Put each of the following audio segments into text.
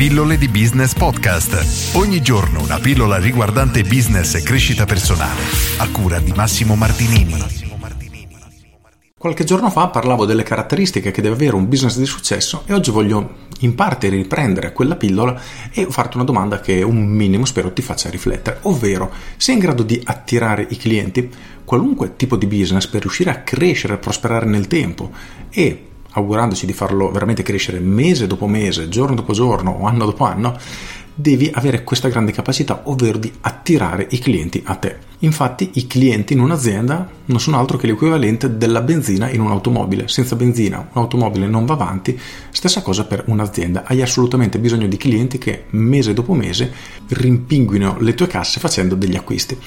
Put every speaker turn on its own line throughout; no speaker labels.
Pillole di Business Podcast. Ogni giorno una pillola riguardante business e crescita personale. A cura di Massimo Martinini.
Qualche giorno fa parlavo delle caratteristiche che deve avere un business di successo e oggi voglio in parte riprendere quella pillola e farti una domanda che un minimo spero ti faccia riflettere, ovvero sei in grado di attirare i clienti? Qualunque tipo di business per riuscire a crescere e prosperare nel tempo e augurandoci di farlo veramente crescere mese dopo mese, giorno dopo giorno o anno dopo anno, devi avere questa grande capacità, ovvero di attirare i clienti a te. Infatti i clienti in un'azienda non sono altro che l'equivalente della benzina in un'automobile. Senza benzina un'automobile non va avanti, stessa cosa per un'azienda. Hai assolutamente bisogno di clienti che mese dopo mese rimpinguino le tue casse facendo degli acquisti.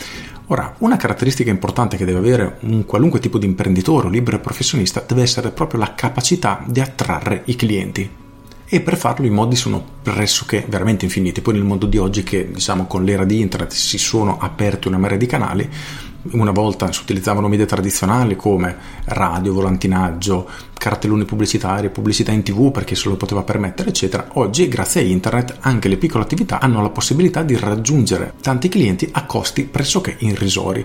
Ora, una caratteristica importante che deve avere un qualunque tipo di imprenditore o libero professionista deve essere proprio la capacità di attrarre i clienti e per farlo i modi sono pressoché veramente infiniti. Poi nel mondo di oggi che diciamo con l'era di internet si sono aperti una marea di canali, una volta si utilizzavano media tradizionali come radio, volantinaggio, cartelloni pubblicitari, pubblicità in tv perché se lo poteva permettere, eccetera. Oggi, grazie a internet, anche le piccole attività hanno la possibilità di raggiungere tanti clienti a costi pressoché irrisori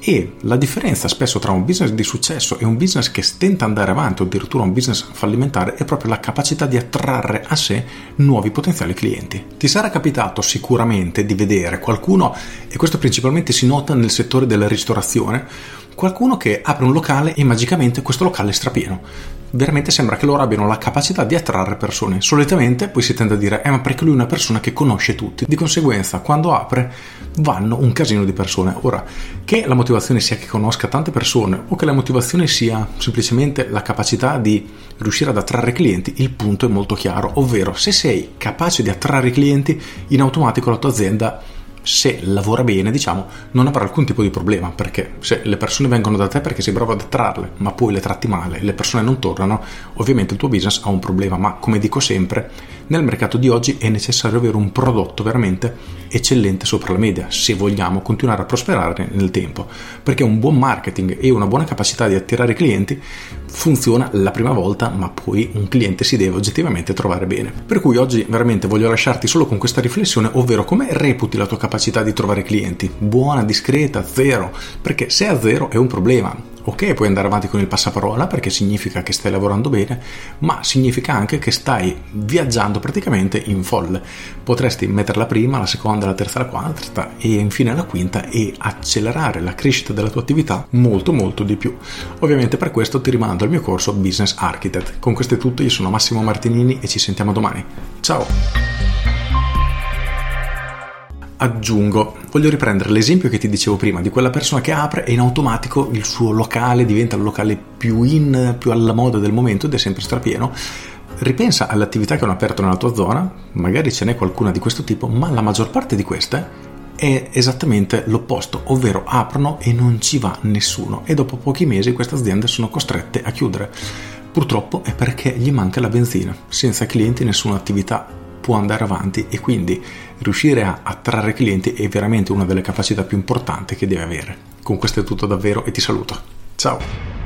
e la differenza spesso tra un business di successo e un business che stenta ad andare avanti o addirittura un business fallimentare è proprio la capacità di attrarre a sé nuovi potenziali clienti. Ti sarà capitato sicuramente di vedere qualcuno, e questo principalmente si nota nel settore della ristorazione, qualcuno che apre un locale e magicamente questo locale è strapieno veramente sembra che loro abbiano la capacità di attrarre persone. Solitamente poi si tende a dire, eh ma perché lui è una persona che conosce tutti. Di conseguenza, quando apre, vanno un casino di persone. Ora, che la motivazione sia che conosca tante persone o che la motivazione sia semplicemente la capacità di riuscire ad attrarre clienti, il punto è molto chiaro, ovvero se sei capace di attrarre clienti, in automatico la tua azienda se lavora bene, diciamo, non avrà alcun tipo di problema, perché se le persone vengono da te perché sei bravo ad attrarle, ma poi le tratti male, le persone non tornano, ovviamente il tuo business ha un problema, ma come dico sempre, nel mercato di oggi è necessario avere un prodotto veramente eccellente sopra la media se vogliamo continuare a prosperare nel tempo, perché un buon marketing e una buona capacità di attirare clienti funziona la prima volta, ma poi un cliente si deve oggettivamente trovare bene. Per cui oggi veramente voglio lasciarti solo con questa riflessione, ovvero come reputi la tua capacità di trovare clienti? Buona, discreta, zero? Perché se è a zero è un problema. Ok, puoi andare avanti con il passaparola perché significa che stai lavorando bene, ma significa anche che stai viaggiando praticamente in folle. Potresti mettere la prima, la seconda, la terza, la quarta e infine la quinta e accelerare la crescita della tua attività molto molto di più. Ovviamente per questo ti rimando al mio corso Business Architect. Con questo è tutto, io sono Massimo Martinini e ci sentiamo domani. Ciao! Aggiungo, voglio riprendere l'esempio che ti dicevo prima di quella persona che apre e in automatico il suo locale diventa il locale più in, più alla moda del momento ed è sempre strapieno. Ripensa alle attività che hanno aperto nella tua zona, magari ce n'è qualcuna di questo tipo, ma la maggior parte di queste è esattamente l'opposto, ovvero aprono e non ci va nessuno e dopo pochi mesi queste aziende sono costrette a chiudere. Purtroppo è perché gli manca la benzina, senza clienti nessuna attività può andare avanti e quindi riuscire a attrarre clienti è veramente una delle capacità più importanti che deve avere. Con questo è tutto davvero e ti saluto. Ciao!